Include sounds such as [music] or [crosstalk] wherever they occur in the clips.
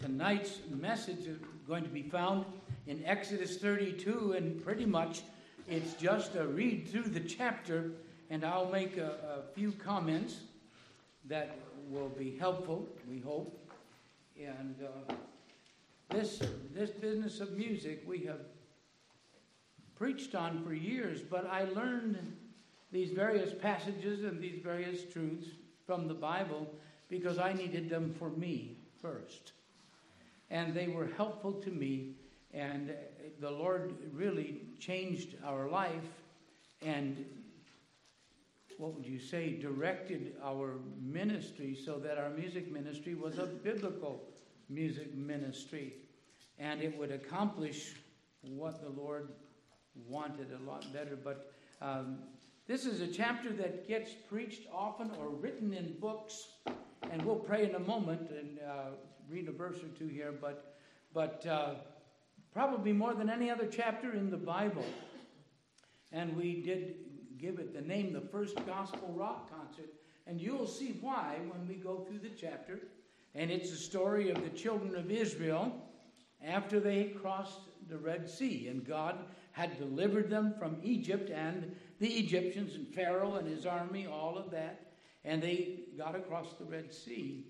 tonight's message is going to be found in Exodus 32, and pretty much it's just a read through the chapter, and I'll make a, a few comments that will be helpful, we hope. And uh, this, this business of music we have preached on for years, but I learned these various passages and these various truths from the Bible because I needed them for me first. And they were helpful to me and the Lord really changed our life and what would you say, directed our ministry so that our music ministry was a biblical music ministry. And it would accomplish what the Lord wanted a lot better. But um, this is a chapter that gets preached often or written in books. And we'll pray in a moment and uh, read a verse or two here. But, but uh, probably more than any other chapter in the Bible. And we did give it the name the first gospel rock concert. And you'll see why when we go through the chapter. And it's the story of the children of Israel after they crossed the Red Sea. And God had delivered them from Egypt and the Egyptians and Pharaoh and his army, all of that. And they got across the Red Sea.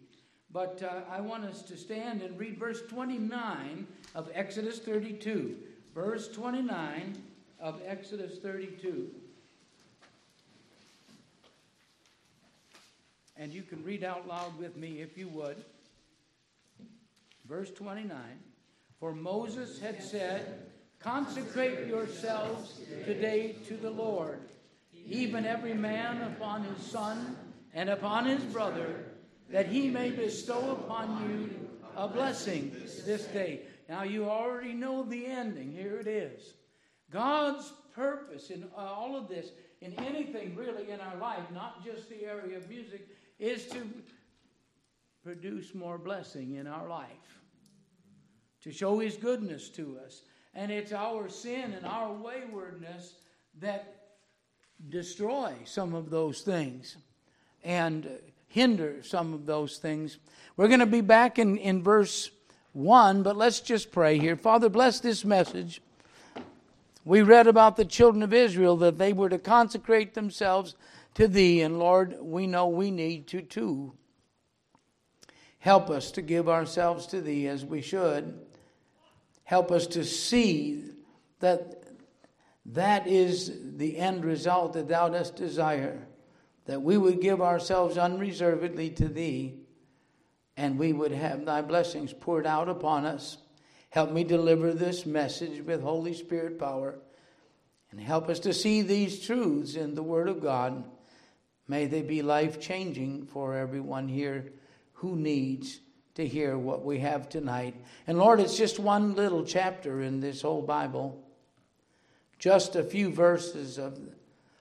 But uh, I want us to stand and read verse 29 of Exodus 32. Verse 29 of Exodus 32. And you can read out loud with me if you would. Verse 29 For Moses had said, Consecrate yourselves today to the Lord, even every man upon his son and upon his brother that he may bestow upon you a blessing this day. Now, you already know the ending. Here it is. God's purpose in all of this, in anything really in our life, not just the area of music, is to produce more blessing in our life, to show His goodness to us. And it's our sin and our waywardness that destroy some of those things. And hinder some of those things. We're going to be back in, in verse 1, but let's just pray here. Father, bless this message. We read about the children of Israel that they were to consecrate themselves to Thee, and Lord, we know we need to too. Help us to give ourselves to Thee as we should. Help us to see that that is the end result that Thou dost desire that we would give ourselves unreservedly to Thee, and we would have Thy blessings poured out upon us. Help me deliver this message with Holy Spirit power, and help us to see these truths in the Word of God. May they be life changing for everyone here who needs to hear what we have tonight. And Lord, it's just one little chapter in this whole Bible, just a few verses of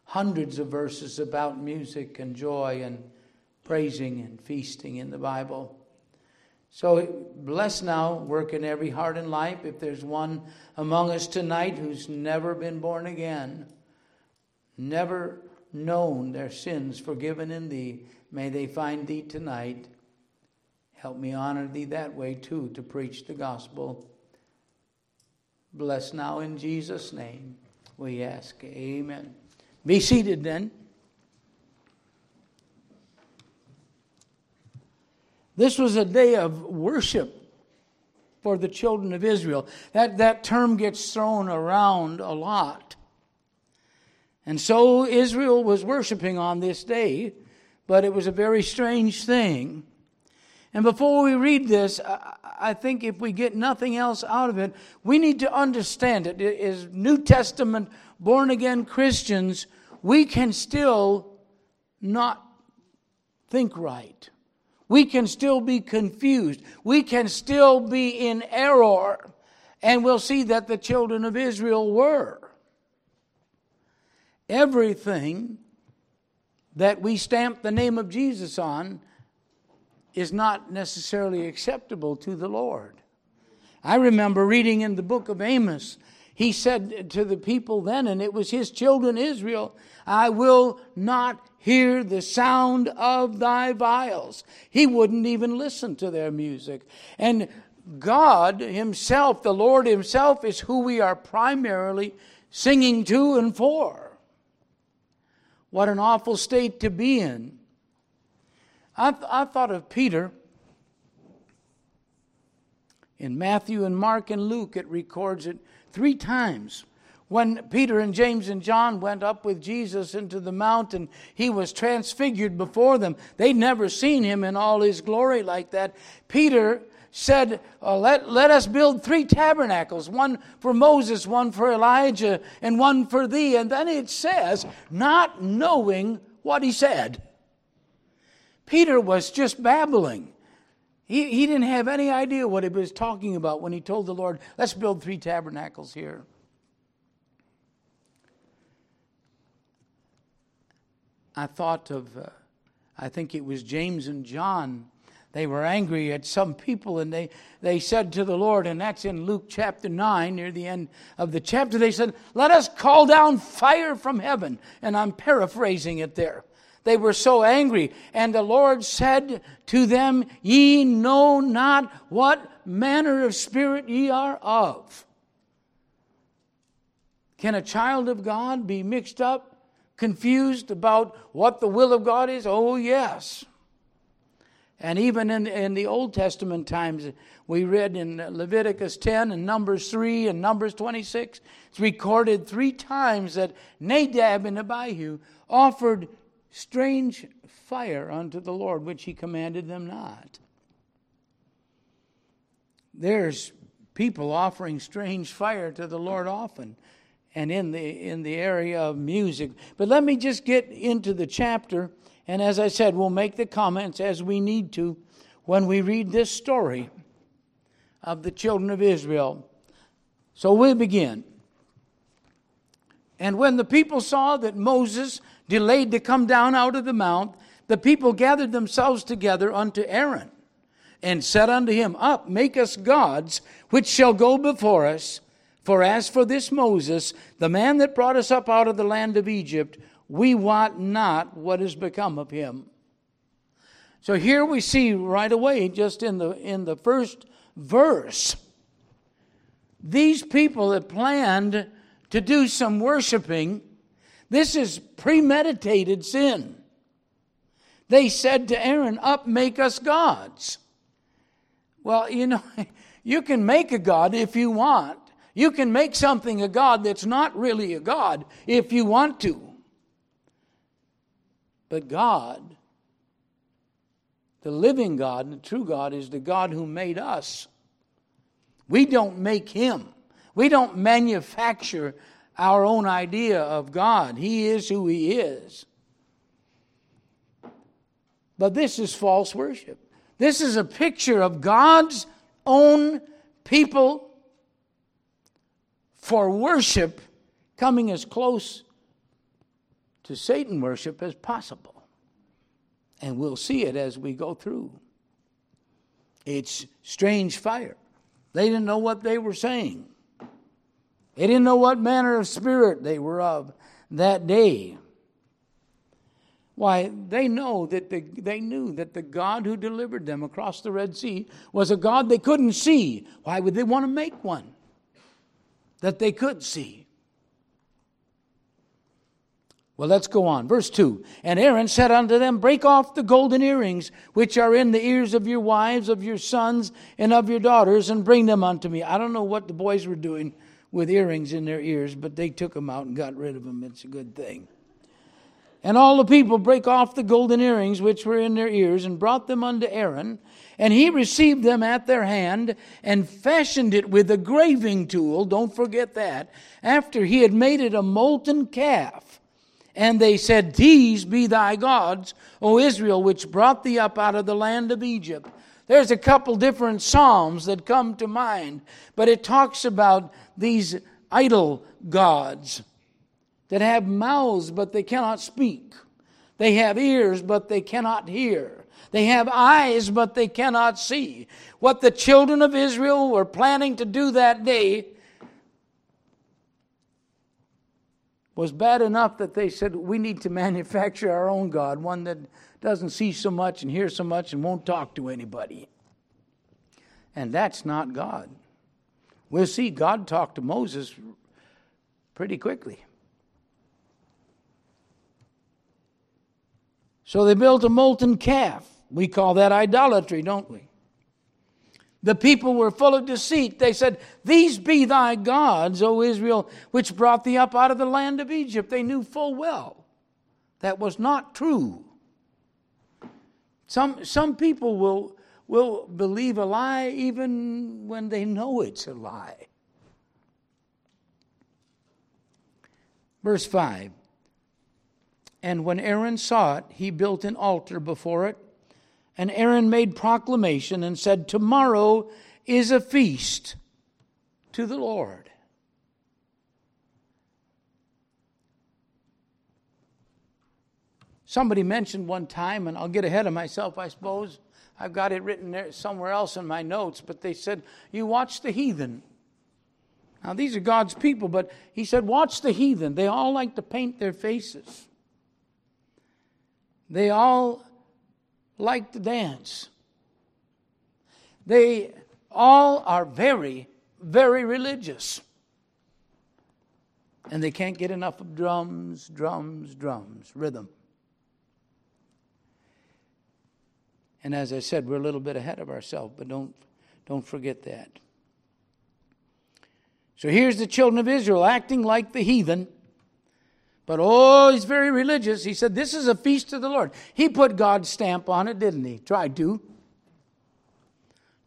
hundreds of verses about music and joy and praising and feasting in the Bible. So bless now, work in every heart and life. If there's one among us tonight who's never been born again, never known their sins forgiven in thee, may they find thee tonight. Help me honor thee that way too to preach the gospel. Bless now in Jesus' name, we ask. Amen. Be seated then. This was a day of worship for the children of Israel. That, that term gets thrown around a lot. And so Israel was worshiping on this day, but it was a very strange thing. And before we read this, I think if we get nothing else out of it, we need to understand it. As New Testament born again Christians, we can still not think right. We can still be confused. We can still be in error. And we'll see that the children of Israel were. Everything that we stamp the name of Jesus on is not necessarily acceptable to the Lord. I remember reading in the book of Amos he said to the people then, and it was his children Israel, I will not hear the sound of thy viols. He wouldn't even listen to their music. And God Himself, the Lord Himself, is who we are primarily singing to and for. What an awful state to be in. I, th- I thought of Peter. In Matthew and Mark and Luke, it records it three times. When Peter and James and John went up with Jesus into the mountain, he was transfigured before them. They'd never seen him in all his glory like that. Peter said, uh, let, let us build three tabernacles one for Moses, one for Elijah, and one for thee. And then it says, not knowing what he said. Peter was just babbling. He, he didn't have any idea what he was talking about when he told the Lord, let's build three tabernacles here. I thought of, uh, I think it was James and John they were angry at some people and they, they said to the Lord, and that's in Luke chapter 9, near the end of the chapter, they said, Let us call down fire from heaven. And I'm paraphrasing it there. They were so angry. And the Lord said to them, Ye know not what manner of spirit ye are of. Can a child of God be mixed up, confused about what the will of God is? Oh, yes. And even in, in the Old Testament times, we read in Leviticus 10 and Numbers 3 and Numbers 26, it's recorded three times that Nadab and Abihu offered strange fire unto the Lord, which he commanded them not. There's people offering strange fire to the Lord often and in the in the area of music. But let me just get into the chapter and as I said, we'll make the comments as we need to when we read this story of the children of Israel. So we'll begin. And when the people saw that Moses delayed to come down out of the mount, the people gathered themselves together unto Aaron and said unto him, Up, make us gods, which shall go before us. For as for this Moses, the man that brought us up out of the land of Egypt, we wot not what has become of him. So here we see right away, just in the, in the first verse, these people that planned to do some worshiping, this is premeditated sin. They said to Aaron, Up, make us gods. Well, you know, [laughs] you can make a God if you want. You can make something a God that's not really a God if you want to. But God, the living God, the true God, is the God who made us. We don't make Him, we don't manufacture our own idea of God. He is who He is. But this is false worship. This is a picture of God's own people for worship coming as close to Satan worship as possible. And we'll see it as we go through. It's strange fire. They didn't know what they were saying. They didn't know what manner of spirit they were of that day. Why, they know that the, they knew that the God who delivered them across the Red Sea was a God they couldn't see. Why would they want to make one that they could see? Well, let's go on. Verse 2 And Aaron said unto them, Break off the golden earrings which are in the ears of your wives, of your sons, and of your daughters, and bring them unto me. I don't know what the boys were doing with earrings in their ears, but they took them out and got rid of them. It's a good thing. And all the people brake off the golden earrings which were in their ears, and brought them unto Aaron. And he received them at their hand, and fashioned it with a graving tool. Don't forget that. After he had made it a molten calf and they said, These be thy gods, O Israel, which brought thee up out of the land of Egypt. There's a couple different Psalms that come to mind, but it talks about these idol gods that have mouths, but they cannot speak. They have ears, but they cannot hear. They have eyes, but they cannot see. What the children of Israel were planning to do that day was bad enough that they said, we need to [laughs] manufacture our own God, one that doesn't see so much and hear so much and won't talk to anybody. And that's not God. We'll see God talked to Moses pretty quickly. So they built a molten calf. We call that idolatry, don't we? The people were full of deceit. They said, These be thy gods, O Israel, which brought thee up out of the land of Egypt. They knew full well that was not true. Some, some people will, will believe a lie even when they know it's a lie. Verse 5 And when Aaron saw it, he built an altar before it and Aaron made proclamation and said, Tomorrow is a feast to the Lord. Somebody mentioned one time, and I'll get ahead of myself, I suppose. I've got it written there somewhere else in my notes, but they said, You watch the heathen. Now, these are God's people, but he said, Watch the heathen. They all like to paint their faces. They all like to dance. They all are very, very religious. And they can't get enough of drums, drums, drums, rhythm. And as I said, we're a little bit ahead of ourselves, but don't, don't forget that. So here's the children of Israel acting like the heathen but oh, he's very religious. He said, This is a feast of the Lord. He put God's stamp on it, didn't he? Tried to.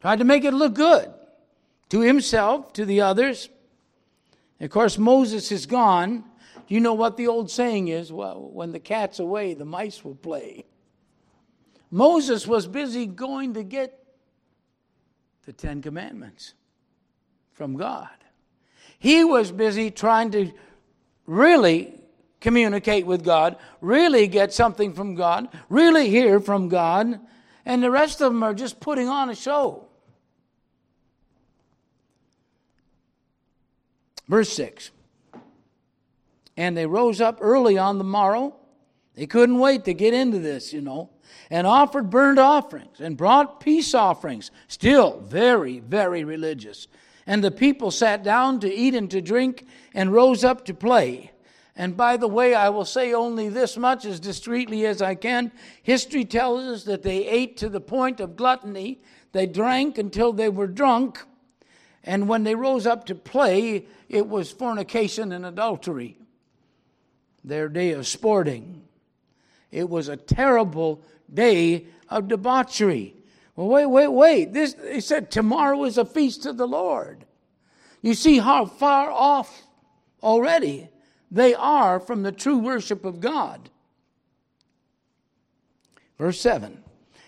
Tried to make it look good to himself, to the others. of course, Moses is gone. You know what the old saying is? Well, when the cat's away, the mice will play. Moses was busy going to get the Ten Commandments from God. He was busy trying to really communicate with God, really get something from God, really hear from God, and the rest of them are just putting on a show. Verse 6 And they rose up early on the morrow. They couldn't wait to get into this, you know, and offered burnt offerings and brought peace offerings. Still very, very religious. And the people sat down to eat and to drink and rose up to play. And by the way, I will say only this much as discreetly as I can. History tells us that they ate to the point of gluttony. They drank until they were drunk. And when they rose up to play, it was fornication and adultery, their day of sporting. It was a terrible day of debauchery. Well, wait, wait, wait. This, he said, tomorrow is a feast of the Lord. You see how far off already they are from the true worship of God. Verse 7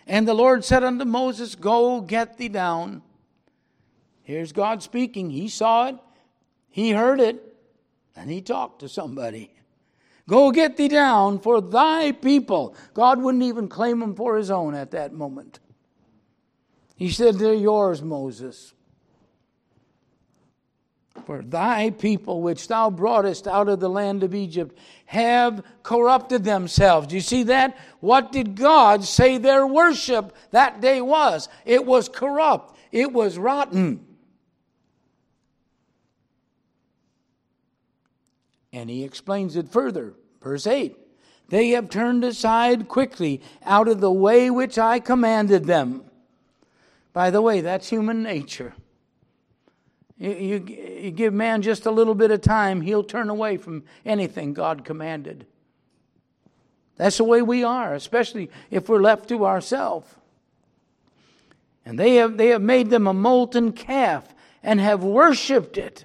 And the Lord said unto Moses, Go get thee down. Here's God speaking. He saw it, he heard it, and he talked to somebody. Go get thee down for thy people. God wouldn't even claim them for his own at that moment. He said, They're yours, Moses. For thy people, which thou broughtest out of the land of Egypt, have corrupted themselves. Do you see that? What did God say their worship that day was? It was corrupt, it was rotten. And he explains it further. Verse 8 They have turned aside quickly out of the way which I commanded them. By the way, that's human nature. You, you, you give man just a little bit of time, he'll turn away from anything God commanded. That's the way we are, especially if we're left to ourselves. And they have, they have made them a molten calf and have worshipped it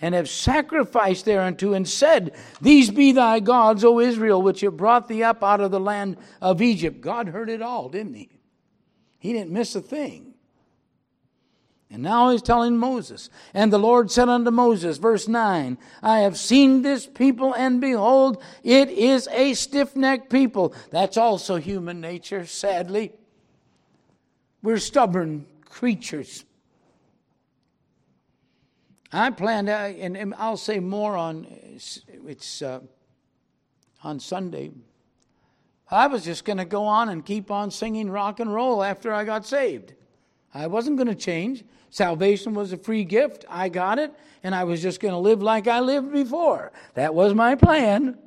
and have sacrificed thereunto and said, These be thy gods, O Israel, which have brought thee up out of the land of Egypt. God heard it all, didn't he? He didn't miss a thing. And now he's telling Moses. And the Lord said unto Moses, verse 9, I have seen this people, and behold, it is a stiff necked people. That's also human nature, sadly. We're stubborn creatures. I planned, and I'll say more on it's uh, on Sunday. I was just going to go on and keep on singing rock and roll after I got saved. I wasn't going to change. Salvation was a free gift. I got it, and I was just going to live like I lived before. That was my plan.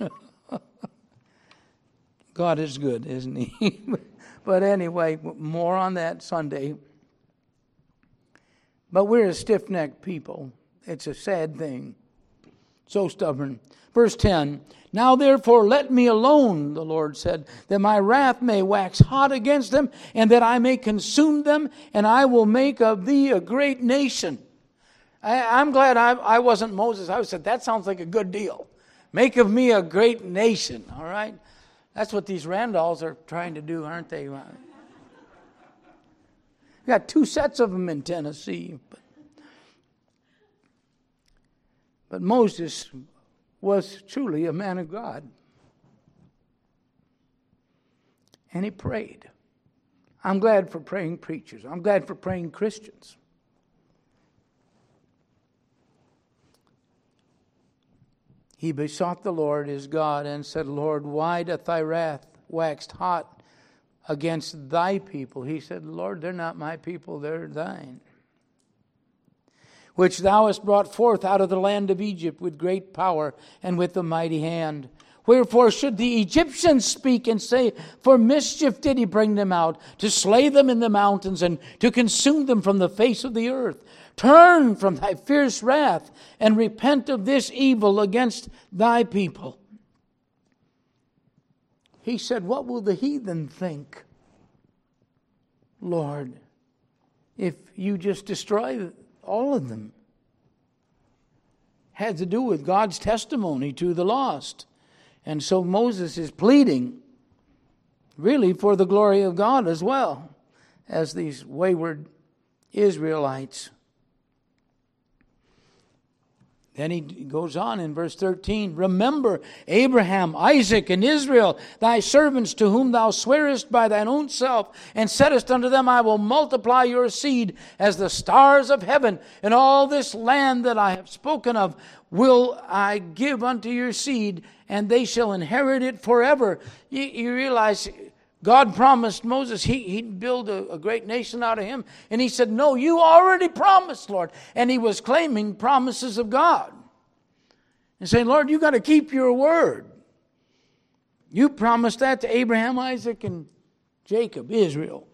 [laughs] God is good, isn't He? [laughs] but anyway, more on that Sunday. But we're a stiff necked people. It's a sad thing. So stubborn. Verse 10 Now therefore let me alone, the Lord said, that my wrath may wax hot against them, and that I may consume them, and I will make of thee a great nation. I, am glad I, I wasn't Moses. I said, That sounds like a good deal. Make of me a great nation, all right? That's what these Randalls are trying to do, aren't they? We got two sets of them in Tennessee. But, but Moses was truly a man of God. And he prayed. I'm glad for praying preachers. I'm glad for praying Christians. he besought the Lord his God and said, Lord, why doth thy wrath waxed hot against thy people? He said, Lord, they're not my people, they're thine. Which thou hast brought forth out of the land of Egypt with great power and with a mighty hand. Wherefore should the Egyptians speak and say, For mischief did he bring them out, to slay them in the mountains and to consume them from the face of the earth? Turn from thy fierce wrath and repent of this evil against thy people. He said, What will the heathen think, Lord, if you just destroy all of them? Had to do with God's testimony to the lost. And so Moses is pleading, really, for the glory of God as well as these wayward Israelites. Then he goes on in verse 13 Remember Abraham, Isaac, and Israel, thy servants, to whom thou swearest by thine own self, and saidst unto them, I will multiply your seed as the stars of heaven, and all this land that I have spoken of will I give unto your seed, and they shall inherit it forever. You, you realize God promised Moses he, he'd build a, a, great nation out of him. And he said, No, you already promised, Lord. And he was claiming promises of God and saying, Lord, you got to keep your word. You promised that to Abraham, Isaac, and Jacob, Israel.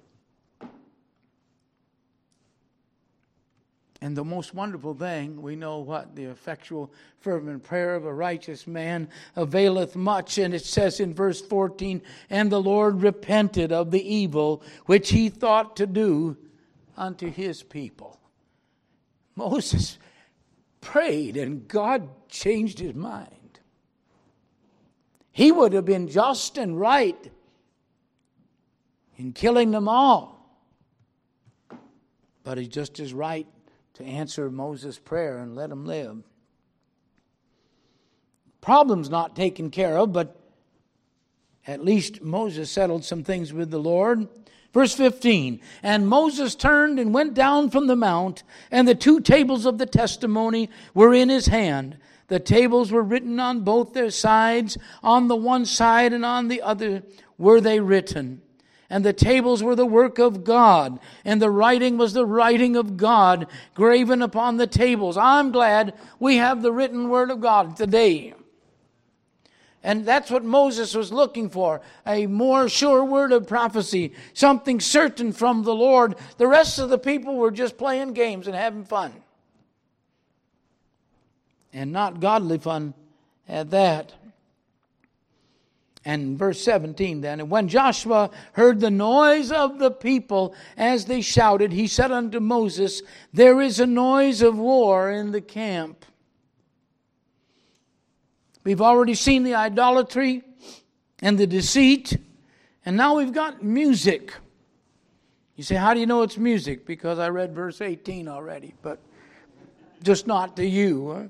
And the most wonderful thing, we know what? The effectual, fervent prayer of a righteous man availeth much. And it says in verse 14, And the Lord repented of the evil which he thought to do unto his people. Moses prayed, and God changed his mind. He would have been just and right in killing them all. But he's just as right to answer Moses' prayer and let him live. Problem's not taken care of, but at least Moses settled some things with the Lord. Verse 15 And Moses turned and went down from the mount, and the two tables of the testimony were in his hand. The tables were written on both their sides, on the one side and on the other were they written and the tables were the work of God, and the writing was the writing of God graven upon the tables. I'm glad we have the written word of God today. And that's what Moses was looking for a more sure word of prophecy, something certain from the Lord. The rest of the people were just playing games and having fun. And not godly fun at that. And verse 17 then, and when Joshua heard the noise of the people as they shouted, he said unto Moses, There is a noise of war in the camp. We've already seen the idolatry and the deceit, and now we've got music. You say, How do you know it's music? Because I read verse 18 already, but just not to you.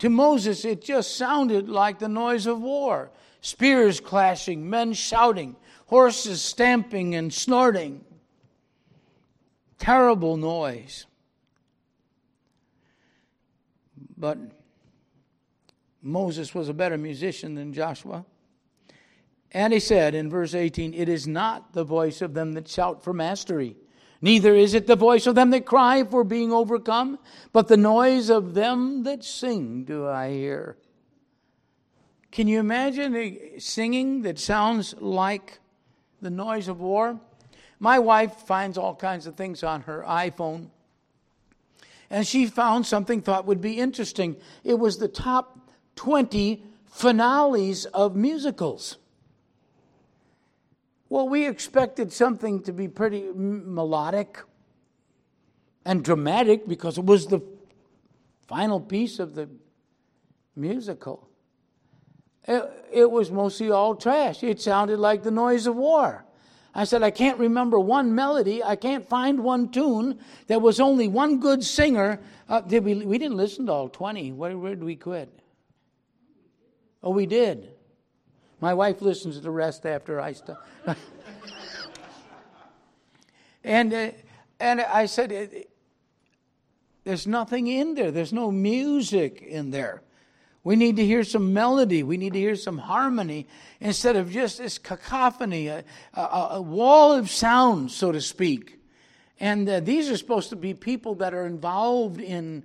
To Moses, it just sounded like the noise of war spears clashing, men shouting, horses stamping and snorting. Terrible noise. But Moses was a better musician than Joshua. And he said in verse 18, It is not the voice of them that shout for mastery, neither is it the voice of them that cry for being overcome, but the noise of them that sing do I hear. Can you imagine singing that sounds like the noise of war? My wife finds all kinds of things on her iPhone, and she found something thought would be interesting. It was the top 20 finales of musicals. Well, we expected something to be pretty melodic and dramatic because it was the final piece of the musical. It, it, was mostly all trash. It sounded like the noise of war. I said, I can't remember one melody. I can't find one tune. There was only one good singer. Uh, did we, we didn't listen to all 20. Where, where did we quit? Oh, we did. My wife listens to the rest after I stop. [laughs] and, uh, and I said, There's nothing in there, there's no music in there. We need to hear some melody. We need to hear some harmony instead of just this cacophony, a, a, a wall of sound, so to speak. And uh, these are supposed to be people that are involved in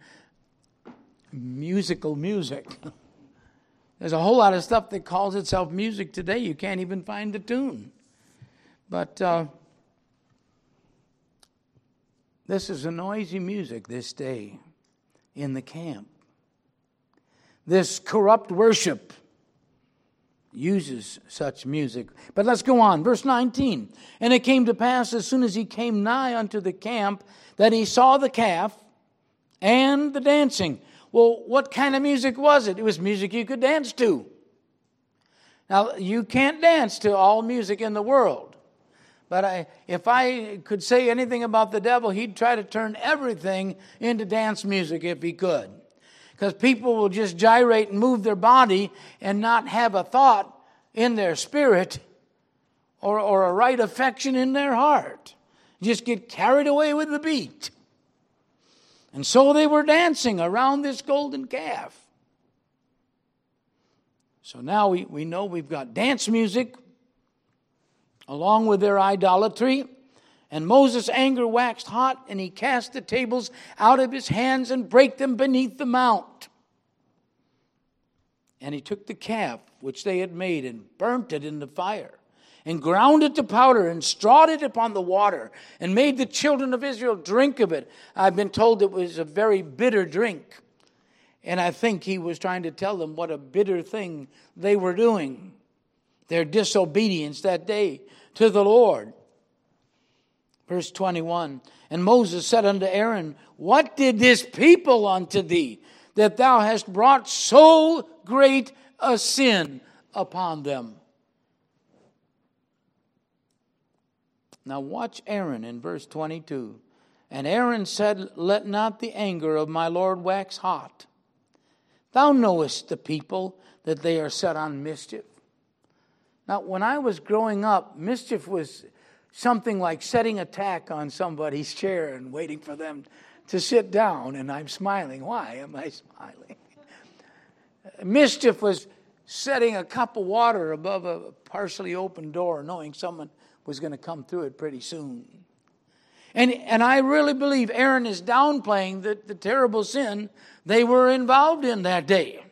musical music. [laughs] There's a whole lot of stuff that calls itself music today. You can't even find the tune. But uh, this is a noisy music this day in the camp. This corrupt worship uses such music. But let's go on. Verse 19. And it came to pass as soon as he came nigh unto the camp that he saw the calf and the dancing. Well, what kind of music was it? It was music you could dance to. Now, you can't dance to all music in the world. But I, if I could say anything about the devil, he'd try to turn everything into dance music if he could. Because people will just gyrate and move their body and not have a thought in their spirit or, or a right affection in their heart. Just get carried away with the beat. And so they were dancing around this golden calf. So now we, we know we've got dance music along with their idolatry. And Moses' anger waxed hot, and he cast the tables out of his hands and brake them beneath the mount. And he took the calf which they had made and burnt it in the fire and ground it to powder and strawed it upon the water and made the children of Israel drink of it. I've been told it was a very bitter drink. And I think he was trying to tell them what a bitter thing they were doing, their disobedience that day to the Lord. Verse 21 And Moses said unto Aaron, What did this people unto thee, that thou hast brought so great a sin upon them? Now, watch Aaron in verse 22. And Aaron said, Let not the anger of my Lord wax hot. Thou knowest the people that they are set on mischief. Now, when I was growing up, mischief was something like setting a tack on somebody's [laughs] chair and waiting for them to sit down, and I'm smiling. Why am I [laughs] smiling? mischief was setting a cup of water above a partially open door, knowing someone was going to come through it pretty soon. And, and I really believe Aaron is downplaying the, the terrible sin they were involved in that day.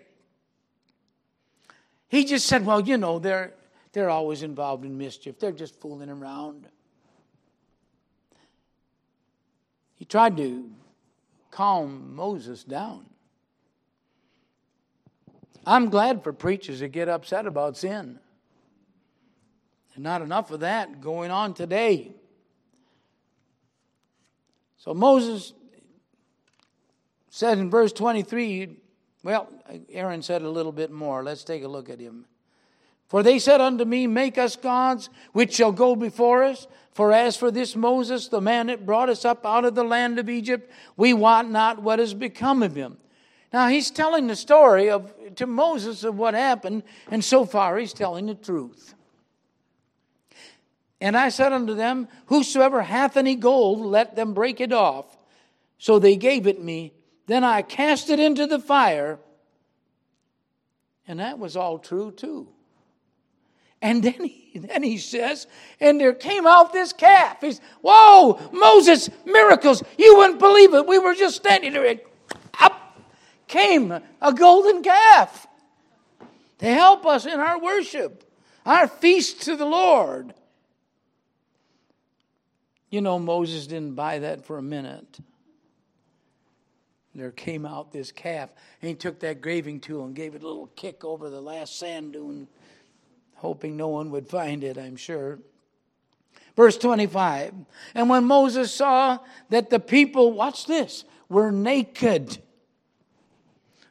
He just said, well, you know, they're, they're always involved in mischief. They're just fooling around. He tried to calm Moses down. I'm glad for preachers that get upset about sin. And not enough of that going on today. So Moses said in verse 23, well, Aaron said a little bit more. Let's take a look at him. For they said unto me, Make us gods which shall go before us. For as for this Moses, the man that brought us up out of the land of Egypt, we wot not what has become of him. Now he's telling the story of to Moses of what happened, and so far he's telling the truth. And I said unto them, Whosoever hath any gold, let them break it off. So they gave it me. Then I cast it into the fire. And that was all true, too. And then he, [laughs] then he says, and there came out this calf. He's, whoa, Moses, miracles. You wouldn't believe it. We were just standing there. Up came a golden calf to help us in our worship, our feast to the Lord. You know, Moses didn't buy that for a minute. There came out this calf, and he took that graving tool and gave it a little kick over the last sand dune hoping no one would find it, I'm sure. Verse 25 And when Moses saw that the people, watch this, were naked,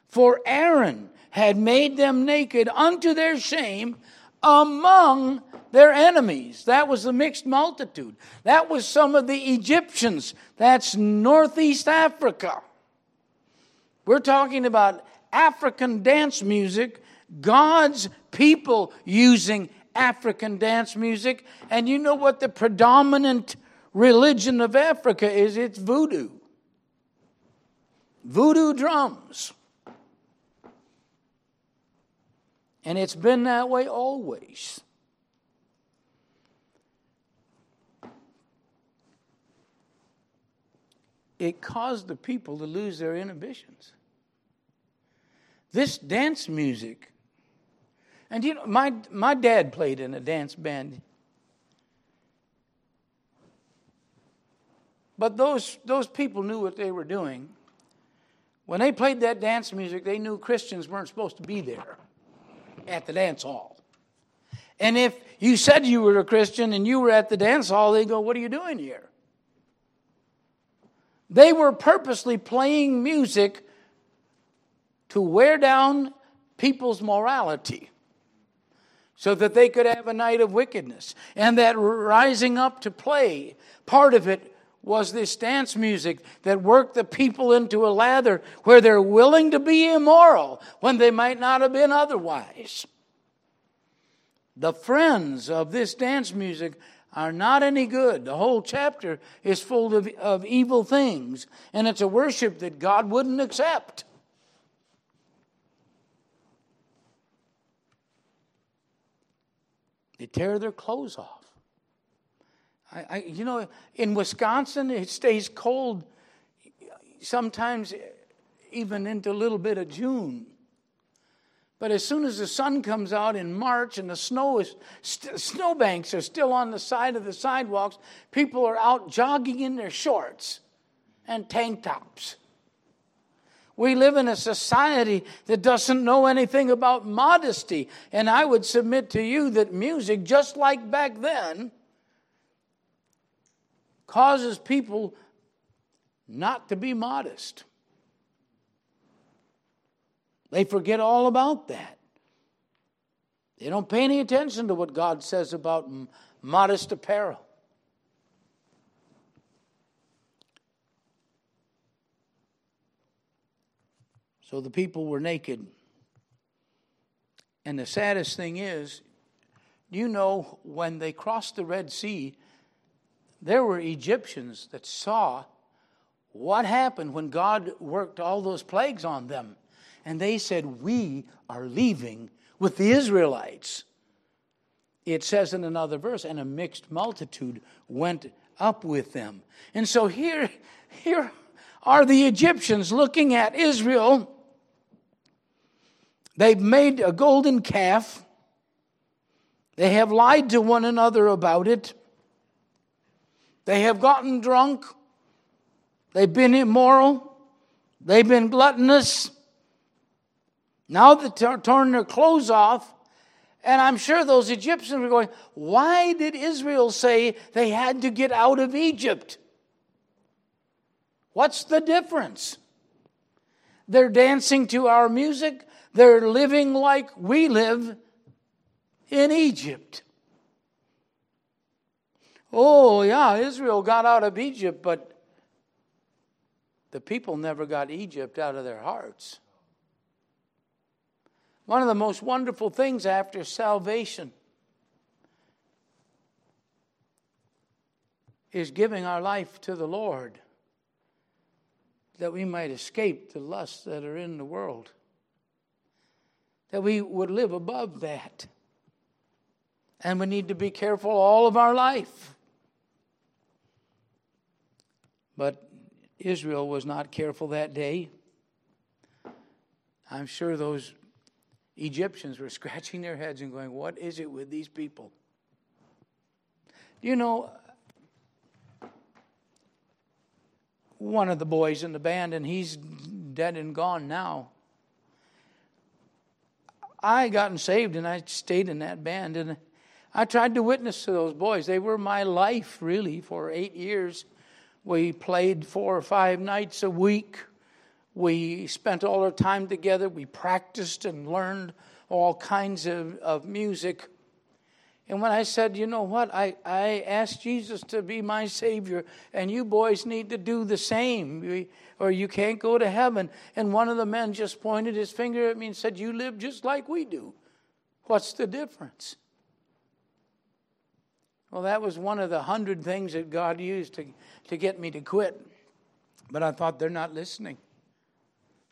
for Aaron had made them naked unto their shame among their enemies. That was the mixed multitude. That was some of the Egyptians. That's Northeast Africa. We're talking about African dance music God's people using African dance music. And you know what the predominant religion of Africa is? It's voodoo. Voodoo drums. And it's been that way always. It caused the people to lose their inhibitions. This dance music and you know, my, my dad played in a dance band. But those, those people knew what they were doing. When they played that dance music, they knew Christians weren't supposed to be there at the dance hall. And if you said you were a Christian and you were at the dance hall, they go, What are you doing here? They were purposely playing music to wear down people's morality so that they could have a night of wickedness. And that rising up to play, part of it was this dance music that worked the people into a lather where they're willing to be immoral when they might not have been otherwise. The friends of this dance music are not any good. The whole chapter is full of, of evil things, and it's a worship that God wouldn't accept. They tear their clothes off. I, I, you know, in Wisconsin, it stays cold sometimes even into a little bit of June. But as soon as the sun comes out in March and the snow is st- snowbanks are still on the side of the sidewalks, people are out jogging in their shorts and tank tops. We live in a society that doesn't know anything about modesty. And I would submit to you that music, just like back then, causes people not to be modest. They forget all about that. They don't pay any attention to what God says about modest apparel. So the people were naked. And the saddest thing is, you know, when they crossed the Red Sea, there were Egyptians that saw what happened when God worked all those plagues on them. And they said, We are leaving with the Israelites. It says in another verse, and a mixed multitude went up with them. And so here, here are the Egyptians looking at Israel They've made a golden calf. They have lied to one another about it. They have gotten drunk. They've been immoral. They've been gluttonous. Now they're torn their clothes off. And I'm sure those Egyptians were going, Why did Israel say they had to get out of Egypt? What's the difference? They're dancing to our music. They're living like we live in Egypt. Oh, yeah, Israel got out of Egypt, but the people never got Egypt out of their hearts. One of the most wonderful things after salvation is giving our life to the Lord that we might escape the lusts that are in the world that we would live above that. And we need to be careful all of our life. But Israel was not careful that day. I'm sure those Egyptians were [laughs] scratching their heads and going, What is it with these people? You know, one of the boys in the band, and he's dead and gone now. I gotten saved and I stayed in that band and I tried to witness to those boys. They were my life really for eight years. We played four or five nights a week. We spent all our time together. We practiced and learned all kinds of, of music. And when I said, you know what, I, I asked Jesus to be my Savior, and you boys need to do the same, or you can't go to heaven. And one of the men just pointed his finger at me and said, You live just like we do. What's the difference? Well, that was one of the hundred things that God used to, to get me to quit. But I thought they're not listening.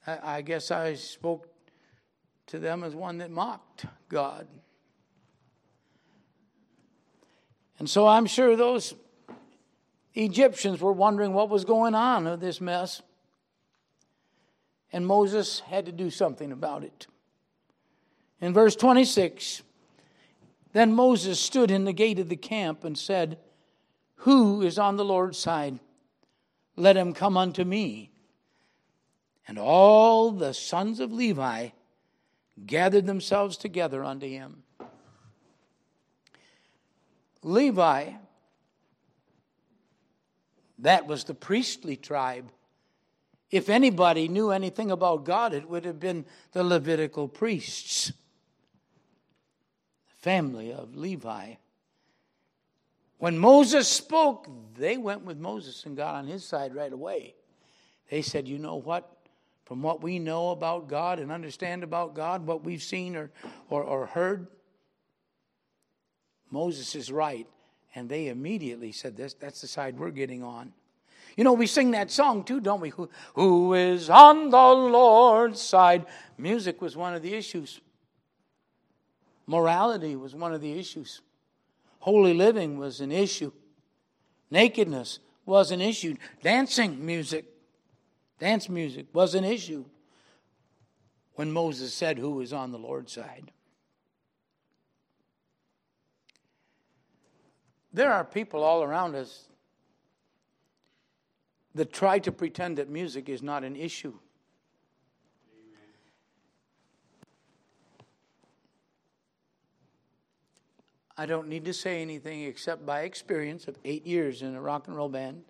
I, guess I spoke to them as one that mocked God. And so I'm sure those Egyptians were wondering what was going on with this mess. And Moses had to do something about it. In verse 26, then Moses stood in the gate of the camp and said, Who is on the Lord's side? Let him come unto me. And all the sons of Levi gathered themselves together unto him. Levi, that was the priestly tribe. If anybody knew anything about God, it would have been the Levitical priests, the family of Levi. When Moses spoke, they went with Moses and got on his side right away. They said, You know what? From what we know about God and understand about God, what we've seen or, or, or heard, Moses is right. And they immediately said, this, That's the side we're getting on. You know, we sing that song too, don't we? Who, who is on the Lord's side? Music was one of the issues, morality was one of the issues, holy living was an issue, nakedness was an issue, dancing music, dance music was an issue when Moses said, Who is on the Lord's side? There are people all around us that try to pretend that music is not an issue. I don't need to say anything except by experience of eight years in a rock and roll band,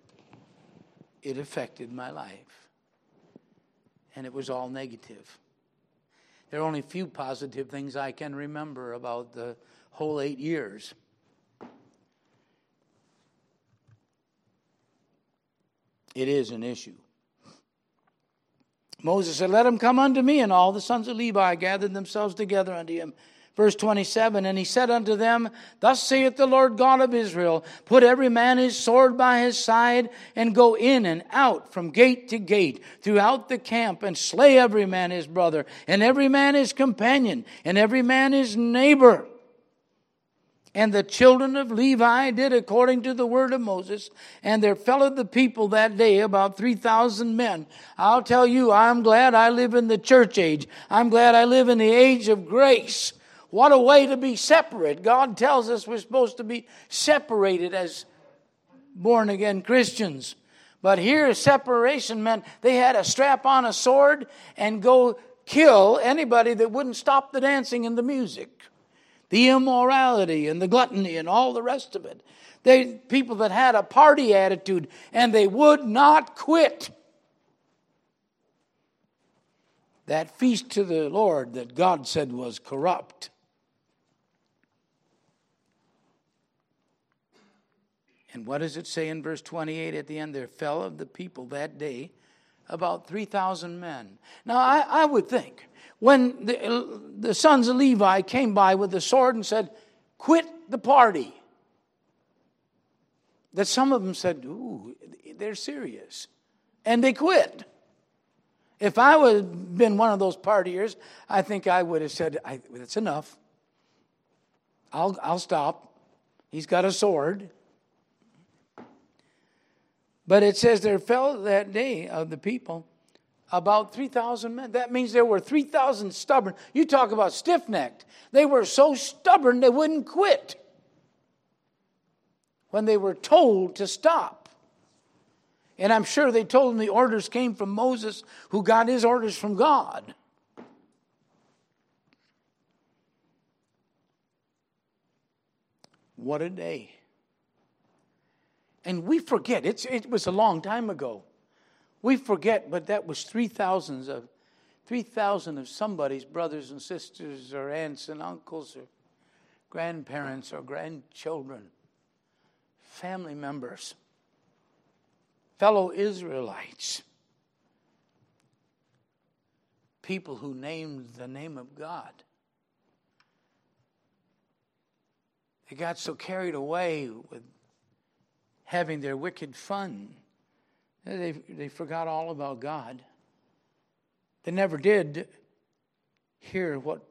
it affected my life. And it was all negative. There are only a few positive things I can remember about the whole eight years. It is an issue. Moses said, Let him come unto me, and all the sons of Levi gathered themselves together unto him. Verse 27 And he said unto them, Thus saith the Lord God of Israel, Put every man his sword by his side, and go in and out from gate to gate throughout the camp, and slay every man his brother, and every man his companion, and every man his neighbor. And the children of Levi did according to the word of Moses, and there fell of the people that day about 3,000 men. I'll tell you, I'm glad I live in the church age. I'm glad I live in the age of grace. What a way to be separate. God tells us we're supposed to be separated as born again Christians. But here, separation meant they had to strap on a sword and go kill anybody that wouldn't stop the dancing and the music the immorality and the gluttony and all the rest of it. They people that had a party attitude and they would not quit. That feast to the Lord that God said was corrupt. And what does it say in verse 28 at the end? There fell of the people that day about 3,000 men. Now, I, I would think when the, uh, the sons of Levi came by with the sword and said, Quit the party, that some of them said, Ooh, they're serious. And they quit. If I would have been one of those partiers, I think I would have said, That's enough. I'll, I'll stop. He's got a sword. But it says there fell that day of the people about 3,000 men. That means there were 3,000 stubborn. You talk about stiff necked. They were so stubborn they wouldn't quit when they were told to stop. And I'm sure they told them the orders came from Moses, who got his orders from God. What a day. And we forget, it's, it was a long time ago. We forget, but that was 3,000 of 3,000 of somebody's brothers and sisters or aunts and uncles or grandparents or grandchildren, family members, fellow Israelites, people who named the name of God. They got so carried away with having their wicked fun, they, they forgot all about God. They never did hear what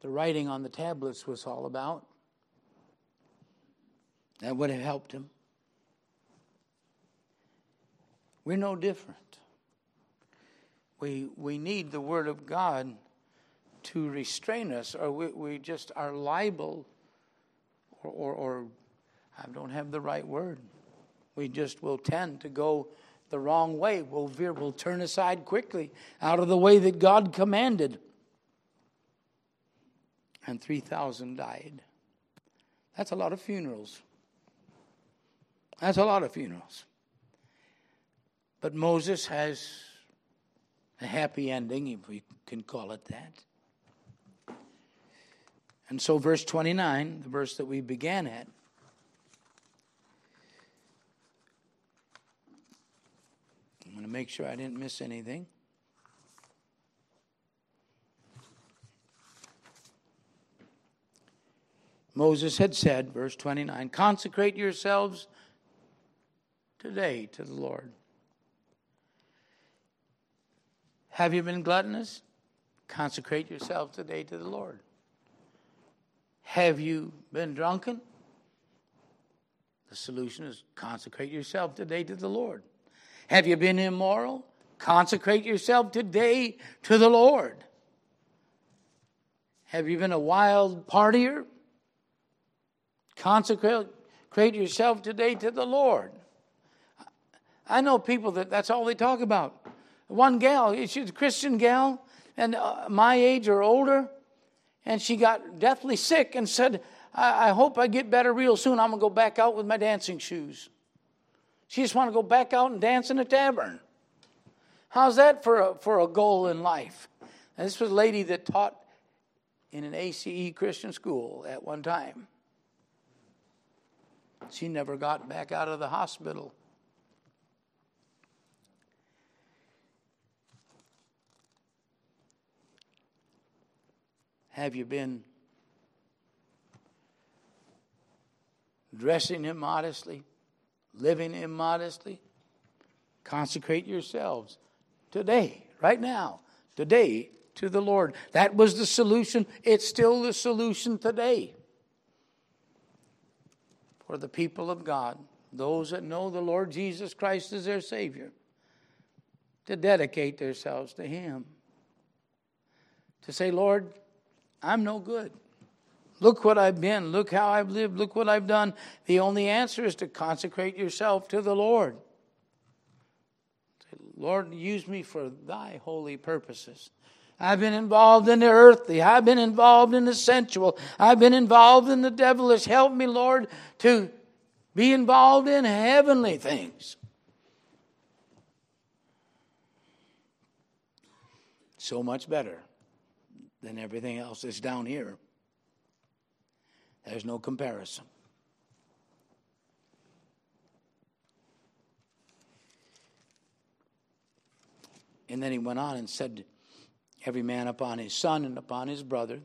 the writing on the tablets was all about. That would have helped them. We're no different. We, we need the Word of God to restrain us, or we, we just are liable or, or, or I don't have the right word. We just will tend to go the wrong way. We'll veer, we'll turn aside quickly out of the way that God commanded. And 3,000 died. That's a lot of funerals. That's a lot of funerals. But Moses has a happy ending, if we can call it that. And so, verse 29, the verse that we began at, to make sure I didn't miss anything. Moses had said, verse 29, consecrate yourselves today to the Lord. Have you been gluttonous? Consecrate yourself today to the Lord. Have you been drunken? The solution is consecrate yourself today to the Lord. Have you been immoral? Consecrate yourself today to the Lord. Have you been a wild partier? Consecrate yourself today to the Lord. I know people that that's all they talk about. One gal, she's a Christian gal, and uh, my age or older, and she got deathly sick and said, I, I hope I get better real soon. I'm going to go back out with my dancing shoes. She just want to go back out and dance in a tavern. How's that for a, for a goal in life? And this was a lady that taught in an ACE Christian school at one time. She never got back out of the hospital. Have you been dressing immodestly, living immodestly? Consecrate yourselves today, right now, today to the Lord. That was the solution. It's still the solution today for the people of God, those that know the Lord Jesus Christ as their Savior, to dedicate themselves to Him. To say, Lord, I'm no good. Look what I've been. Look how I've lived. Look what I've done. The only answer is to consecrate yourself to the Lord. Say, Lord, use me for thy holy purposes. I've been involved in the earthly. I've been involved in the sensual. I've been involved in the devilish. Help me, Lord, to be involved in heavenly things. So much better than everything else that's down here. There's no comparison. And then he went on and said, Every man upon his son and upon his brother.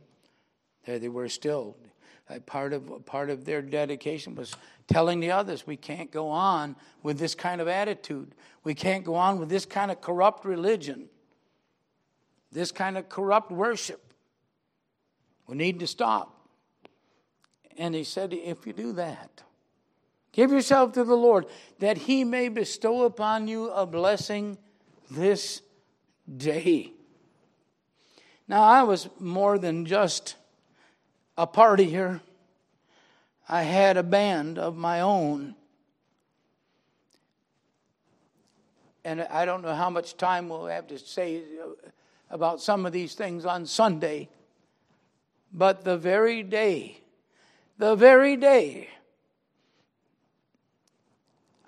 There they were still. Part of, part of their dedication was telling the others we can't go on with this kind of attitude. We can't go on with this kind of corrupt religion, this kind of corrupt worship. We need to stop. And he said, If you do that, give yourself to the Lord, that he may bestow upon you a blessing this day. Now, I was more than just a partier, I had a band of my own. And I don't know how much time we'll have to say about some of these things on Sunday. But the very day, the very day,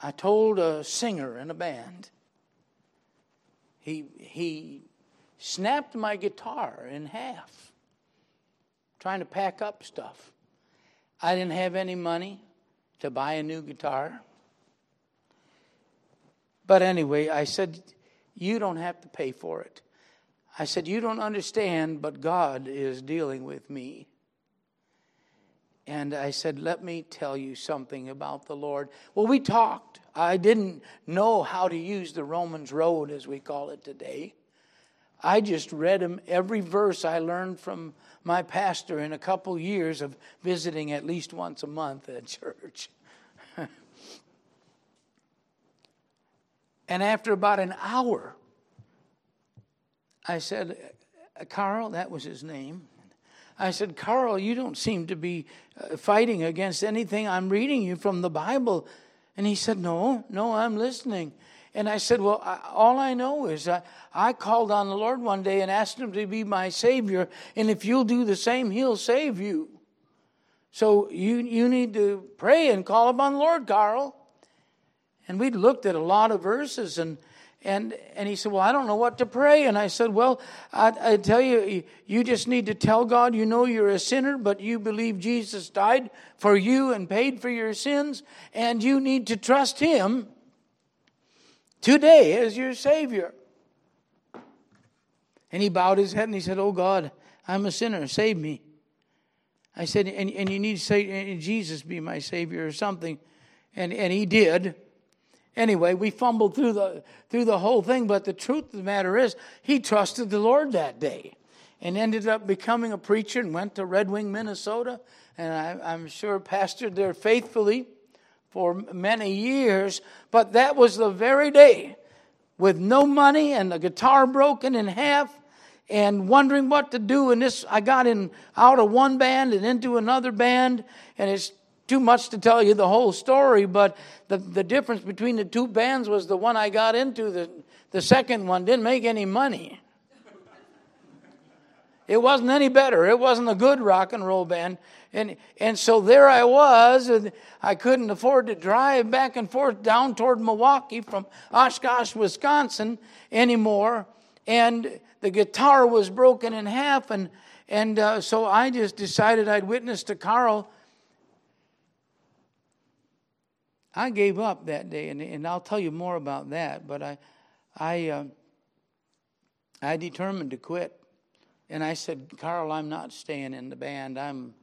I told a singer in a band, he, he snapped my guitar in half, trying to pack up stuff. I didn't have any money to buy a new guitar. But anyway, I said, You don't have to pay for it. I said, You don't understand, but God is dealing with me. And I said, Let me tell you something about the Lord. Well, we talked. I didn't know how to use the Romans Road, as we call it today. I just read him every verse I learned from my pastor in a couple years of visiting at least once a month at [laughs] church. and after about an hour, I said, Carl, that was his name. I said, Carl, you don't seem to be uh, fighting against anything I'm reading you from the Bible. And he said, No, no, I'm listening. And I said, Well, I, all I know is I, I called on the Lord one day and asked him to be my Savior. And if you'll do the same, he'll save you. So you, you need to pray and call upon the Lord, Carl. And we looked at a lot of verses and and, and he said, Well, I don't know what to pray. And I said, Well, I, I, tell you, you just need to tell God you know you're a sinner, but you believe Jesus died for you and paid for your sins, and you need to trust Him today as your Savior. And he bowed his head and he said, Oh God, I'm a sinner, save me. I said, And, and you need to say, Jesus be my Savior or something. And, and he did. Anyway, we fumbled through the, through the whole thing, but the truth of the matter is, he trusted the Lord that day and ended up becoming a preacher and went to Red Wing, Minnesota. And I, I'm sure pastored there faithfully for many years, but that was the very day with no money and the guitar broken in half and wondering what to do. And this I got in out of one band and into another band. And it's too much to tell you the whole story but the, the difference between the two bands was the one I got into the, the second one didn't make any money it wasn't any better it wasn't a good rock and roll band and, and so there I was, and I couldn't afford to drive back and forth down toward Milwaukee from Oshkosh, Wisconsin anymore. And the guitar was broken in half, and, and uh, so I just decided I'd witness to Carl. I gave up that day, and, and I'll tell you more about that, but I, I, uh, I determined to quit. And I said, Carl, I'm not staying in the band. I'm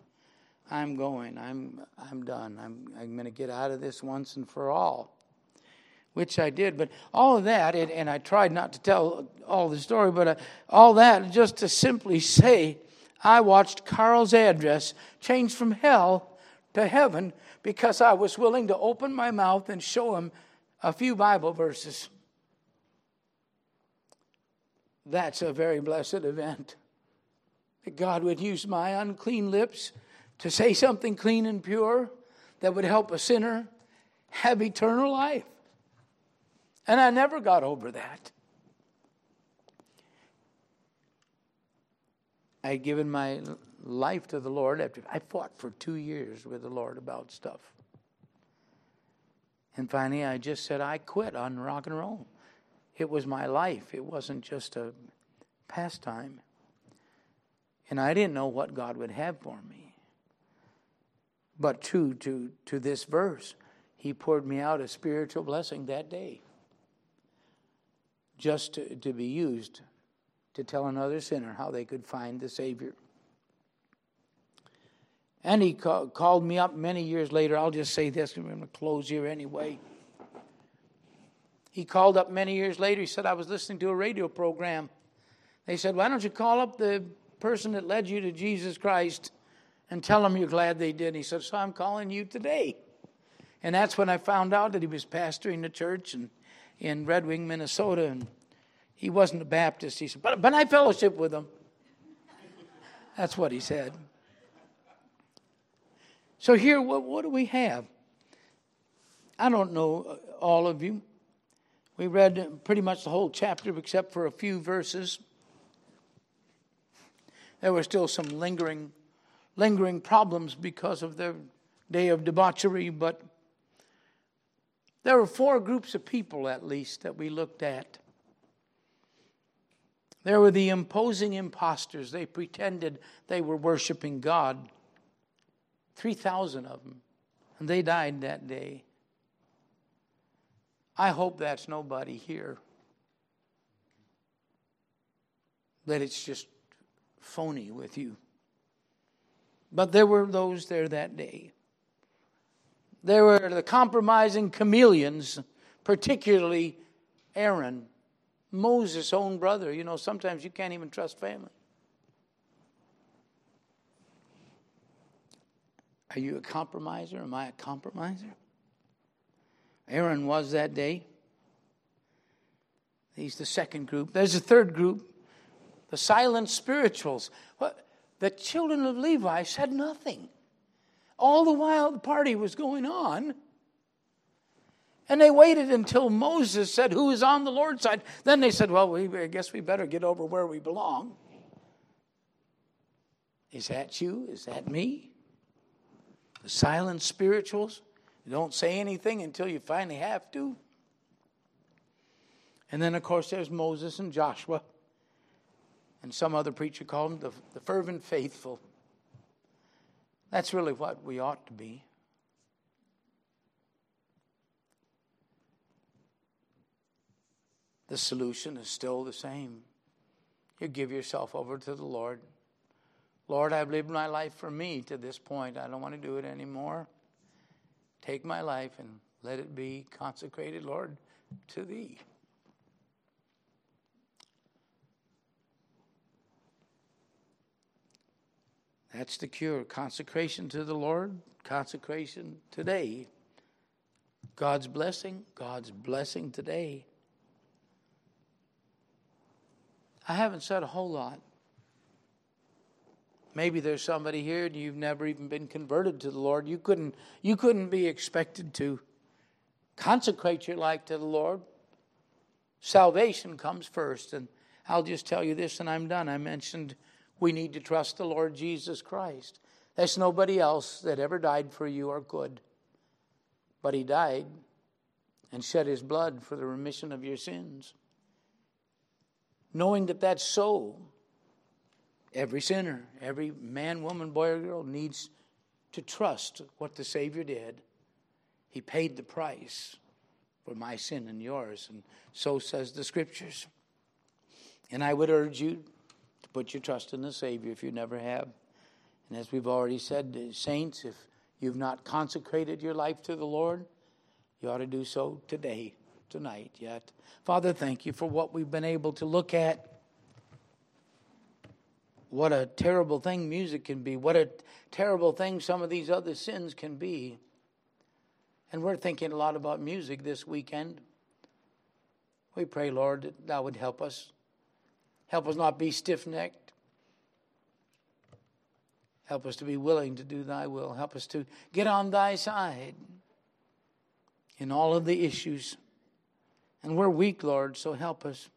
I'm going. I'm, I'm done. I'm, I'm going to get out of this once and for all. Which I did. But all of that, and, I tried not to tell all the story, but uh, all that just to simply say, I watched Carl's address change from hell to heaven because I was willing to open my mouth and show him a few Bible verses. That's a very blessed event. That God would use my unclean lips to say something clean and pure that would help a sinner have eternal life. And I never got over that. I had given my life to the Lord after I fought for two years with the Lord about stuff. And finally, I just said, I quit on rock and roll. It was my life, it wasn't just a pastime. And I didn't know what God would have for me. But true to, to this verse, he poured me out a spiritual blessing that day just to, to be used to tell another sinner how they could find the Savior. And he ca- called me up many years later. I'll just say this, I'm going to close here anyway. He called up many years later. He said, I was listening to a radio program. They said, Why don't you call up the person that led you to Jesus Christ and tell them you're glad they did. And he said, So I'm calling you today. And that's when I found out that he was pastoring the church in, in Red Wing, Minnesota. And he wasn't a Baptist. He said, But, but I fellowship with him. That's what he said. So here, what, what do we have? I don't know uh, all of you. We read pretty much the whole chapter except for a few verses. There were still some lingering, lingering problems because of their day of debauchery, but there were four groups of people at least that we looked at. There were the imposing impostors. They pretended they were worshiping God. 3,000 of them. And they died that day. I hope that's nobody here. That it's just phony with you. But there were those there that day. There were the compromising chameleons, particularly Aaron, Moses' own brother. You know, sometimes you can't even trust family. Are you a compromiser? Am I a compromiser? Aaron was that day. He's the second group. There's a third group, the silent spirituals. The children of Levi said nothing. All the while the party was going on. And they waited until Moses said, Who is on the Lord's side? Then they said, Well, we, I guess we better get over where we belong. Is that you? Is that me? The silent spirituals? You don't say anything until you finally have to. And then, of course, there's Moses and Joshua. And some other preacher called them the, the fervent faithful. That's really what we ought to be. The solution is still the same. You give yourself over to the Lord. Lord, I've lived my life for me to this point. I don't want to do it anymore. Take my life and let it be consecrated, Lord, to Thee. That's the cure. Consecration to the Lord, consecration today. God's blessing, God's blessing today. I haven't said a whole lot. Maybe there's somebody here and you've never even been converted to the Lord. You couldn't, you couldn't be expected to consecrate your life to the Lord. Salvation comes first. And I'll just tell you this and I'm done. I mentioned we need to trust the Lord Jesus Christ. There's nobody else that ever died for you or could. But he died and shed his blood for the remission of your sins. Knowing that that's so, Every sinner, every man, woman, boy, or girl needs to trust what the Savior did. He paid the price for my sin and yours, and so says the Scriptures. And I would urge you to put your trust in the Savior if you never have. And as we've already said, saints, if you've not consecrated your life to the Lord, you ought to do so today, tonight, yet. Father, thank you for what we've been able to look at what a terrible thing music can be, what a terrible thing some of these other sins can be. And we're thinking a lot about music this weekend. We pray, Lord, that Thou would help us. Help us not be stiff necked. Help us to be willing to do Thy will. Help us to get on Thy side in all of the issues. And we're weak, Lord, so help us.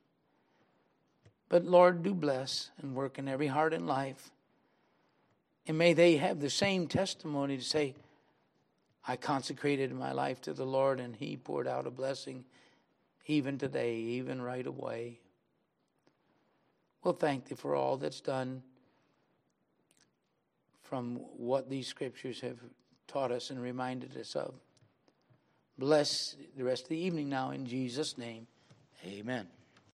But Lord, do bless and work in every heart and life. And may they have the same testimony to say, I consecrated my life to the Lord and He poured out a blessing even today, even right away. Well, thank Thee for all that's done from what these scriptures have taught us and reminded us of. Bless the rest of the evening now in Jesus' name. Amen.